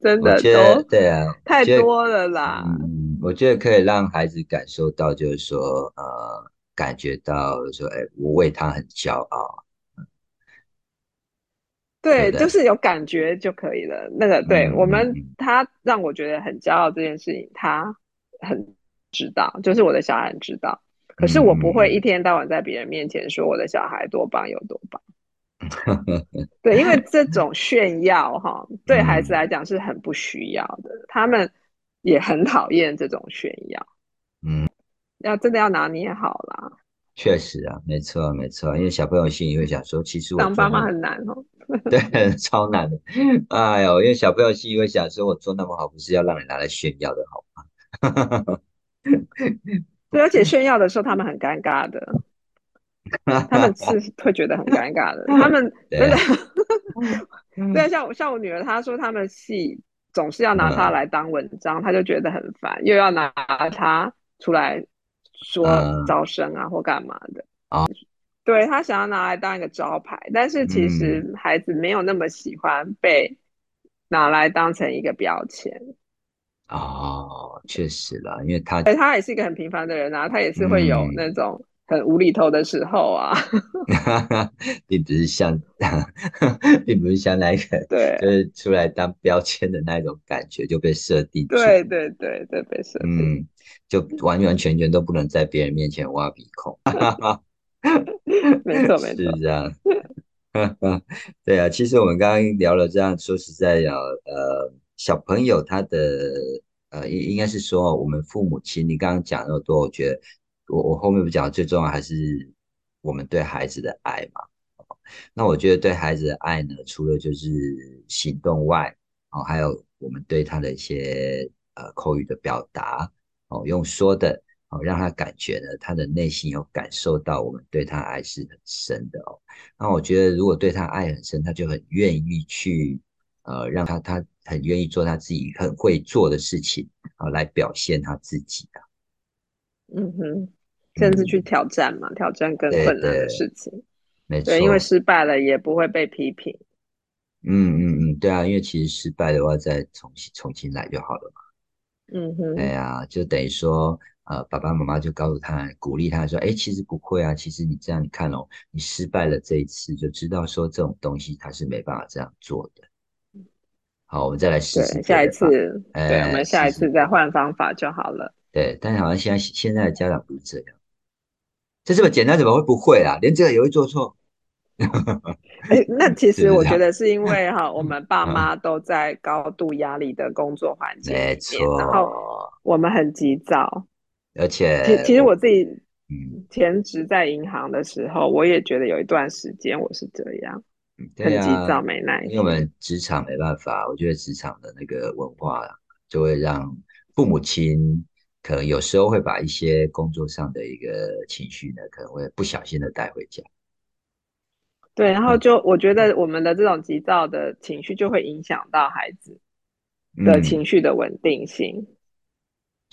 C: 真的都
B: 对啊，
C: 太多了啦。
B: 嗯，我觉得可以让孩子感受到，就是说呃，感觉到说，哎，我为他很骄傲。
C: 对，就是有感觉就可以了。那个，对我们他让我觉得很骄傲这件事情，他很知道，就是我的小孩知道。可是我不会一天到晚在别人面前说我的小孩多棒有多棒，对，因为这种炫耀哈，对孩子来讲是很不需要的，他们也很讨厌这种炫耀。
B: 嗯，
C: 要真的要拿捏好啦。
B: 确实啊，没错没错，因为小朋友心里会想说，其实我
C: 当爸妈很难哦，
B: 对，超难的。哎呦，因为小朋友心里会想说，我做那么好，不是要让你拿来炫耀的好吗？
C: 对，而且炫耀的时候，他们很尴尬的，他们是会觉得很尴尬的。他们 真的，对，像我像我女儿，她说他们系总是要拿她来当文章，她就觉得很烦，又要拿她出来说招生啊或干嘛的
B: 啊。
C: 对他想要拿来当一个招牌，但是其实孩子没有那么喜欢被拿来当成一个标签。
B: 哦，确实啦，因为他，
C: 他也是一个很平凡的人啊，他也是会有那种很无厘头的时候啊，
B: 并不是像，并不是像那个，
C: 对，
B: 就是出来当标签的那种感觉就被设定，
C: 对对对对，被设
B: 定，嗯，就完完全全都不能在别人面前挖鼻孔，
C: 没错没错，
B: 是这样，对啊，其实我们刚刚聊了这样，说实在要呃。小朋友他的呃，应应该是说我们父母亲，你刚刚讲那么多，我觉得我我后面不讲，最重要还是我们对孩子的爱嘛。那我觉得对孩子的爱呢，除了就是行动外，哦，还有我们对他的一些呃口语的表达，哦，用说的，哦，让他感觉呢，他的内心有感受到我们对他爱是很深的哦。那我觉得如果对他爱很深，他就很愿意去。呃，让他他很愿意做他自己很会做的事情啊，来表现他自己啊。
C: 嗯哼，甚至去挑战嘛，挑战更困难的事情。
B: 没错，
C: 因为失败了也不会被批评。
B: 嗯嗯嗯，对啊，因为其实失败的话再重新重新来就好了嘛。
C: 嗯哼，
B: 对啊，就等于说，呃，爸爸妈妈就告诉他，鼓励他说，哎，其实不会啊，其实你这样你看哦，你失败了这一次，就知道说这种东西他是没办法这样做的。好，我们再来试试。
C: 下一次，对，我们下一次再换方法就好了。
B: 对，但是好像现在现在的家长不是这样，这这么简单怎么会不会啊？连这个也会做错？
C: 哎，那其实我觉得是因为哈，我们爸 妈都在高度压力的工作环境
B: 没错，
C: 然后我们很急躁，
B: 而且
C: 其其实我自己嗯，前职在银行的时候，我也觉得有一段时间我是这样，很急躁没耐心。
B: 因为我们职场没办法，我觉得职场的那个文化就会让父母亲可能有时候会把一些工作上的一个情绪呢，可能会不小心的带回家。
C: 对，然后就我觉得我们的这种急躁的情绪就会影响到孩子的情绪的稳定性，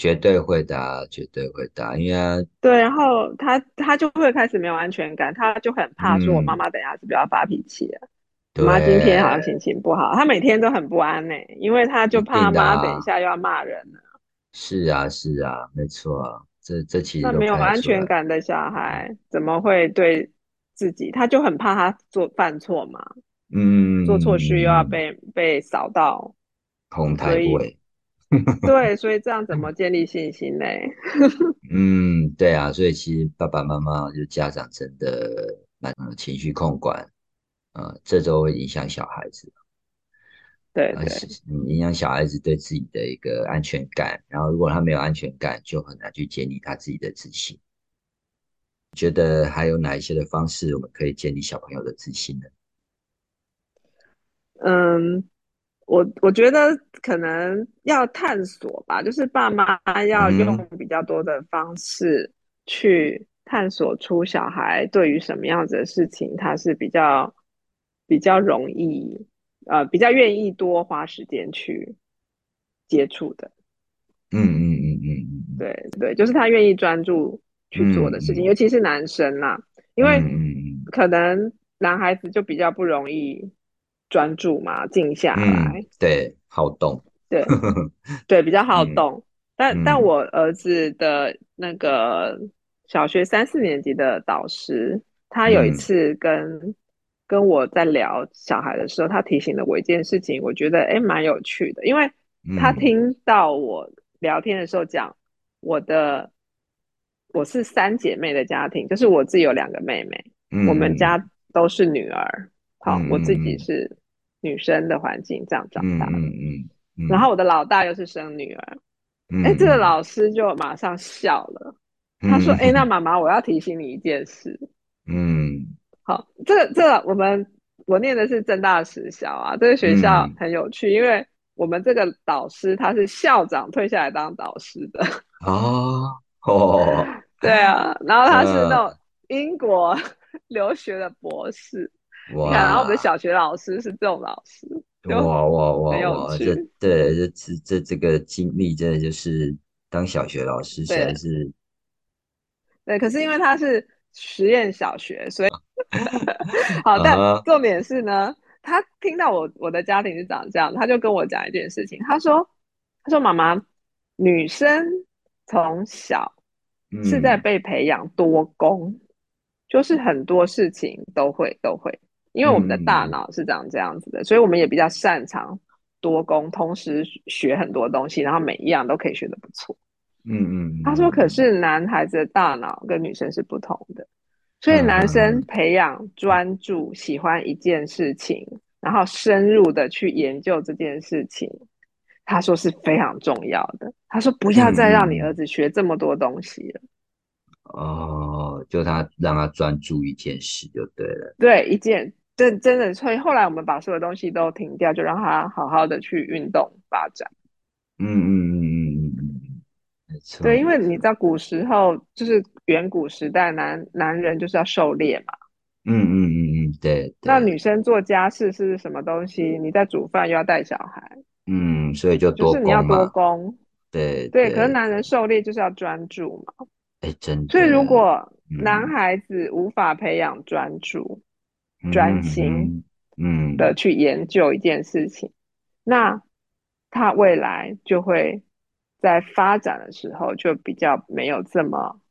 B: 绝对会的，绝对会的，因为
C: 对，然后他他就会开始没有安全感，他就很怕说，我妈妈等下是不是要发脾气了？妈今天好像心情不好，他每天都很不安呢，因为他就怕妈等一下又要骂人了。
B: 是啊，是啊，没错，这这其实
C: 那没有安全感的小孩怎么会对？自己他就很怕他做犯错嘛，
B: 嗯，
C: 做错事又要被被扫到
B: 红台位，
C: 对，所以这样怎么建立信心呢？
B: 嗯，对啊，所以其实爸爸妈妈就家长真的蛮情绪控管，呃，这都会影响小孩子，
C: 对对，
B: 影响小孩子对自己的一个安全感，然后如果他没有安全感，就很难去建立他自己的自信。觉得还有哪一些的方式，我们可以建立小朋友的自信呢？
C: 嗯，我我觉得可能要探索吧，就是爸妈要用比较多的方式去探索出小孩对于什么样子的事情，他是比较比较容易，呃，比较愿意多花时间去接触的。
B: 嗯嗯嗯嗯嗯，
C: 对对，就是他愿意专注。去做的事情，尤其是男生呐，因为可能男孩子就比较不容易专注嘛，静下来，
B: 对，好动，
C: 对，对，比较好动。但但我儿子的那个小学三四年级的导师，他有一次跟跟我在聊小孩的时候，他提醒了我一件事情，我觉得哎蛮有趣的，因为他听到我聊天的时候讲我的。我是三姐妹的家庭，就是我自己有两个妹妹，我们家都是女儿。好，我自己是女生的环境这样长大的。嗯嗯。然后我的老大又是生女儿。哎，这个老师就马上笑了，他说：“哎，那妈妈，我要提醒你一件事。”嗯。好，这个这个我们我念的是正大实小啊，这个学校很有趣，因为我们这个导师他是校长退下来当导师的。
B: 哦。哦，
C: 对啊，然后他是那种英国 留学的博士，哇！然后我们的小学老师是这种老师，
B: 哇哇哇
C: 哇！
B: 这对这这这这个经历真的就是当小学老师，实在是
C: 对。可是因为他是实验小学，所以 好。但重点是呢，他听到我我的家庭是长这样，他就跟我讲一件事情，他说：“他说妈妈，女生。”从小是在被培养多功，就是很多事情都会都会，因为我们的大脑是长这样子的，所以我们也比较擅长多功，同时学很多东西，然后每一样都可以学的不错。
B: 嗯嗯，
C: 他说：“可是男孩子的大脑跟女生是不同的，所以男生培养专注，喜欢一件事情，然后深入的去研究这件事情。”他说是非常重要的。他说不要再让你儿子学这么多东西了。
B: 哦，就他让他专注一件事就对了。
C: 对，一件真真的。所以后来我们把所有东西都停掉，就让他好好的去运动发展。
B: 嗯嗯嗯嗯嗯嗯，没错。
C: 对，因为你知道古时候就是远古时代，男男人就是要狩猎嘛。
B: 嗯嗯嗯嗯，对。
C: 那女生做家事是什么东西？你在煮饭又要带小孩。
B: 嗯，所以就
C: 就是你要多工，
B: 对
C: 对。可是男人狩猎就是要专注嘛，
B: 哎，真的。
C: 所以如果男孩子无法培养专注、专心，嗯的去研究一件事情，那他未来就会在发展的时候就比较没有这么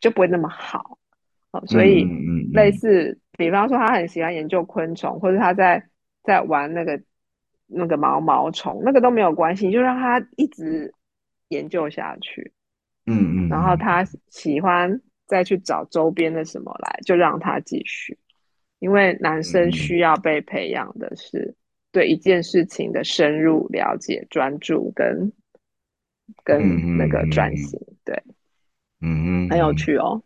C: 就不会那么好。哦，所以类似，比方说他很喜欢研究昆虫，或者他在在玩那个。那个毛毛虫，那个都没有关系，就让他一直研究下去。
B: 嗯嗯。
C: 然后他喜欢再去找周边的什么来，就让他继续。因为男生需要被培养的是对一件事情的深入了解、专注跟跟那个专心。对，
B: 嗯，
C: 很有趣哦。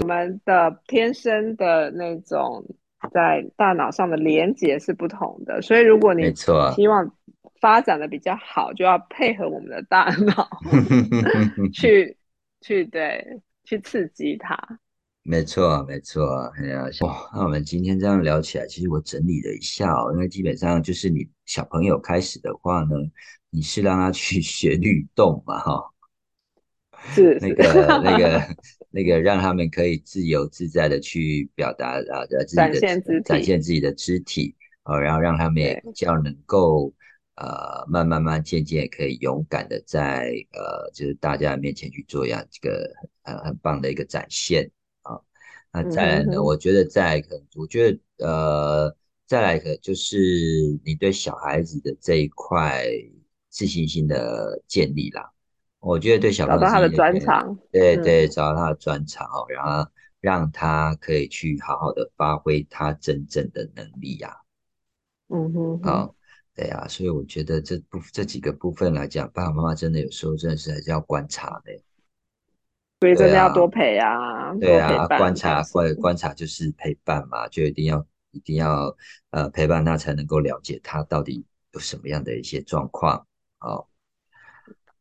C: 我们的天生的那种在大脑上的连接是不同的，所以如果你希望发展的比较好，就要配合我们的大脑 去去对去刺激它。
B: 没错，没错，哎呀，哇，那我们今天这样聊起来，其实我整理了一下哦，因为基本上就是你小朋友开始的话呢，你是让他去 学律动嘛，哈，
C: 是
B: 那个那个那个，让他们可以自由自在的去表达啊，自己的展现自己的肢体，哦，然后让他们也比较能够呃，慢慢慢渐渐可以勇敢的在呃，就是大家面前去做一样这个很很棒的一个展现。那再来呢？我觉得再来可能，我觉得呃，再来可就是你对小孩子的这一块自信心的建立啦。我觉得对小朋友
C: 找到他的专长，
B: 对对，找到他的专长哦，然后让他可以去好好的发挥他真正的能力呀。
C: 嗯哼，
B: 好，对呀，所以我觉得这部这几个部分来讲，爸爸妈妈真的有时候真的是还是要观察的。
C: 所以真的要多陪啊，
B: 对啊，观察观观察就是陪伴嘛，就一定要一定要呃陪伴他，才能够了解他到底有什么样的一些状况哦。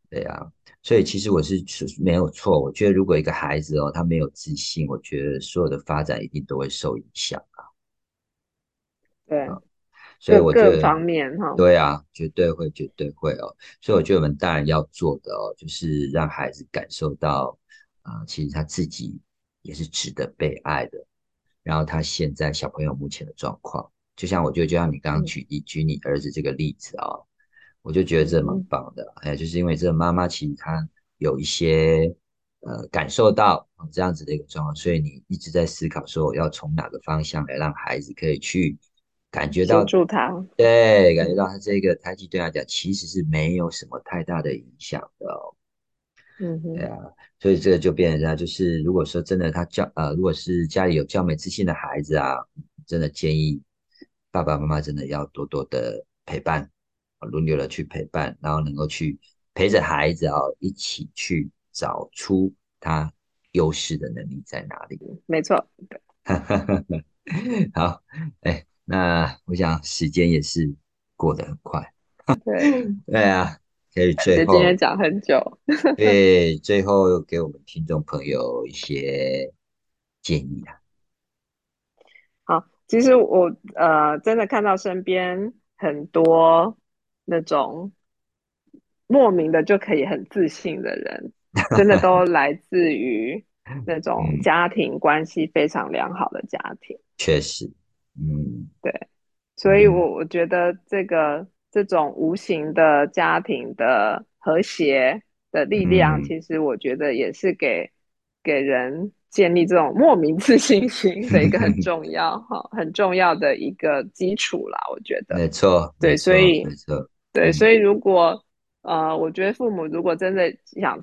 B: 对啊，所以其实我是没有错，我觉得如果一个孩子哦，他没有自信，我觉得所有的发展一定都会受影响啊。
C: 对，
B: 所以我觉得
C: 各方面哈，
B: 对啊，绝对会绝对会哦。所以我觉得我们大人要做的哦，就是让孩子感受到。啊，其实他自己也是值得被爱的。然后他现在小朋友目前的状况，就像我觉得，就像你刚刚举例举你儿子这个例子啊，我就觉得这蛮棒的。哎，就是因为这个妈妈其实她有一些呃感受到这样子的一个状况，所以你一直在思考说要从哪个方向来让孩子可以去感觉到
C: 助他，
B: 对，感觉到他这个胎记对他讲其实是没有什么太大的影响的哦。
C: 嗯，
B: 对啊，所以这个就变成就是，如果说真的他教呃，如果是家里有教美自信的孩子啊，真的建议爸爸妈妈真的要多多的陪伴，轮流的去陪伴，然后能够去陪着孩子啊，一起去找出他优势的能力在哪里。
C: 没错，
B: 好，哎，那我想时间也是过得很快。
C: 对，
B: 对啊。可以最后
C: 今天讲很久，
B: 对，最后给我们听众朋友一些建议啊。
C: 好，其实我呃真的看到身边很多那种莫名的就可以很自信的人，真的都 来自于那种家庭关系非常良好的家庭。
B: 确实，嗯，
C: 对，所以我我觉得这个。这种无形的家庭的和谐的力量，其实我觉得也是给给人建立这种莫名自信心的一个很 重要哈，很重要的一个基础啦。我觉得
B: 没错，
C: 对，所以
B: 没错，
C: 对，所以如果呃，我觉得父母如果真的想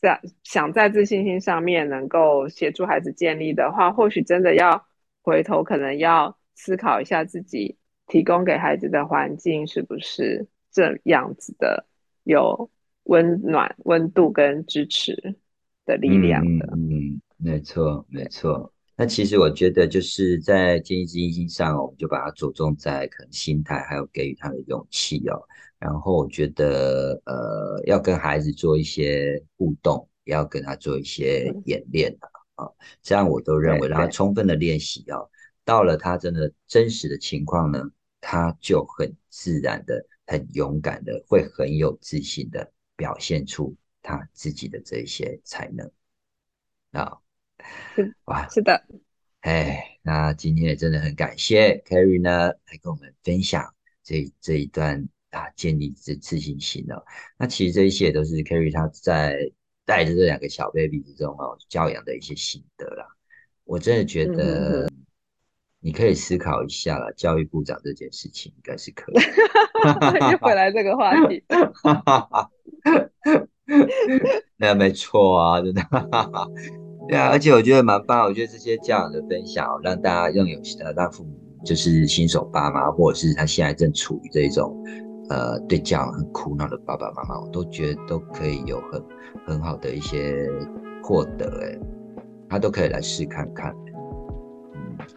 C: 在想在自信心上面能够协助孩子建立的话，或许真的要回头，可能要思考一下自己。提供给孩子的环境是不是这样子的？有温暖、温度跟支持的力量的。
B: 嗯，没错，没错。那其实我觉得就是在建议自信心上，我们就把它着重在可能心态，还有给予他的勇气哦。然后我觉得，呃，要跟孩子做一些互动，也要跟他做一些演练啊。这样我都认为让他充分的练习哦。到了他真的真实的情况呢？他就很自然的、很勇敢的，会很有自信的表现出他自己的这些才能啊！
C: 哇，是的，
B: 哎，那今天也真的很感谢 Carrie 呢，来跟我们分享这这一段啊，建立这自信心哦。那其实这一切都是 Carrie 他在带着这两个小 baby 之中哦，教养的一些心得啦。我真的觉得。你可以思考一下了，教育部长这件事情应该是可以。
C: 又回来这个话题，
B: 那没错啊，真的。对啊，而且我觉得蛮棒，我觉得这些教养的分享，让大家用有呃让父母就是新手爸妈，或者是他现在正处于这种呃对教养很苦恼的爸爸妈妈，我都觉得都可以有很很好的一些获得，哎，他都可以来试看看。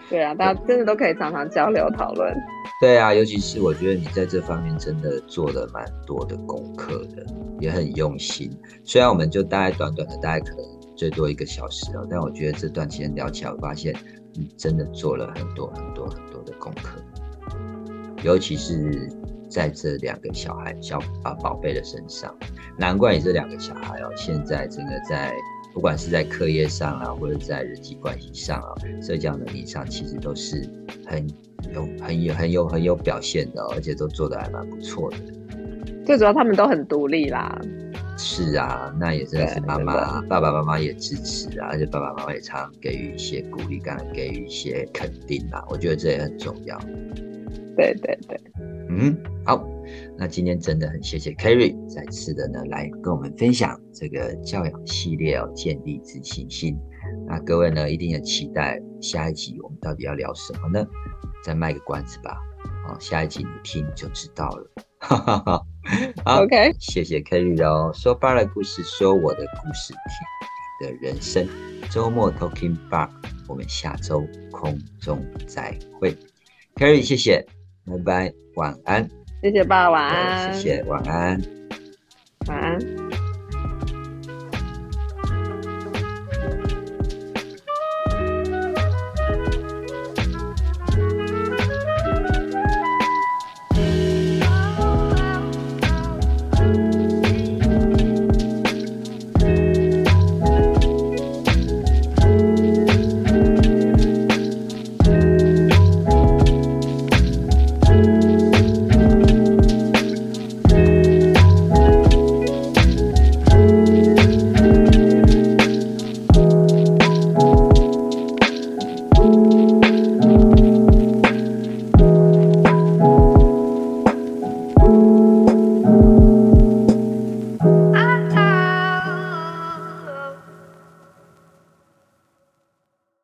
C: 对啊，大家真的都可以常常交流讨论。
B: 对啊，尤其是我觉得你在这方面真的做了蛮多的功课的，也很用心。虽然我们就大概短短的，大概可能最多一个小时哦，但我觉得这段时间聊起来，我发现你真的做了很多很多很多的功课，尤其是在这两个小孩小啊宝贝的身上，难怪你这两个小孩哦，现在真的在。不管是在课业上啊，或者在人际关系上啊，社交能力上，其实都是很有、很有、很有、很有表现的，而且都做的还蛮不错的。
C: 最主要他们都很独立啦。
B: 是啊，那也真的是妈妈、爸爸妈妈也支持啊，而且爸爸妈妈也常常给予一些鼓励，刚刚给予一些肯定啊，我觉得这也很重要。
C: 对对对，
B: 嗯，好。那今天真的很谢谢 Kerry 再次的呢来跟我们分享这个教养系列哦，建立自信心。那各位呢一定要期待下一集我们到底要聊什么呢？再卖个关子吧，哦，下一集你听就知道了。好
C: ，OK，
B: 谢谢 Kerry 哦，说爸的故事，说我的故事，听你的人生。周末 Talking Bar，我们下周空中再会。Kerry，谢谢，拜拜，晚安。
C: 谢谢爸，晚安。
B: 谢谢，晚安。
C: 晚安。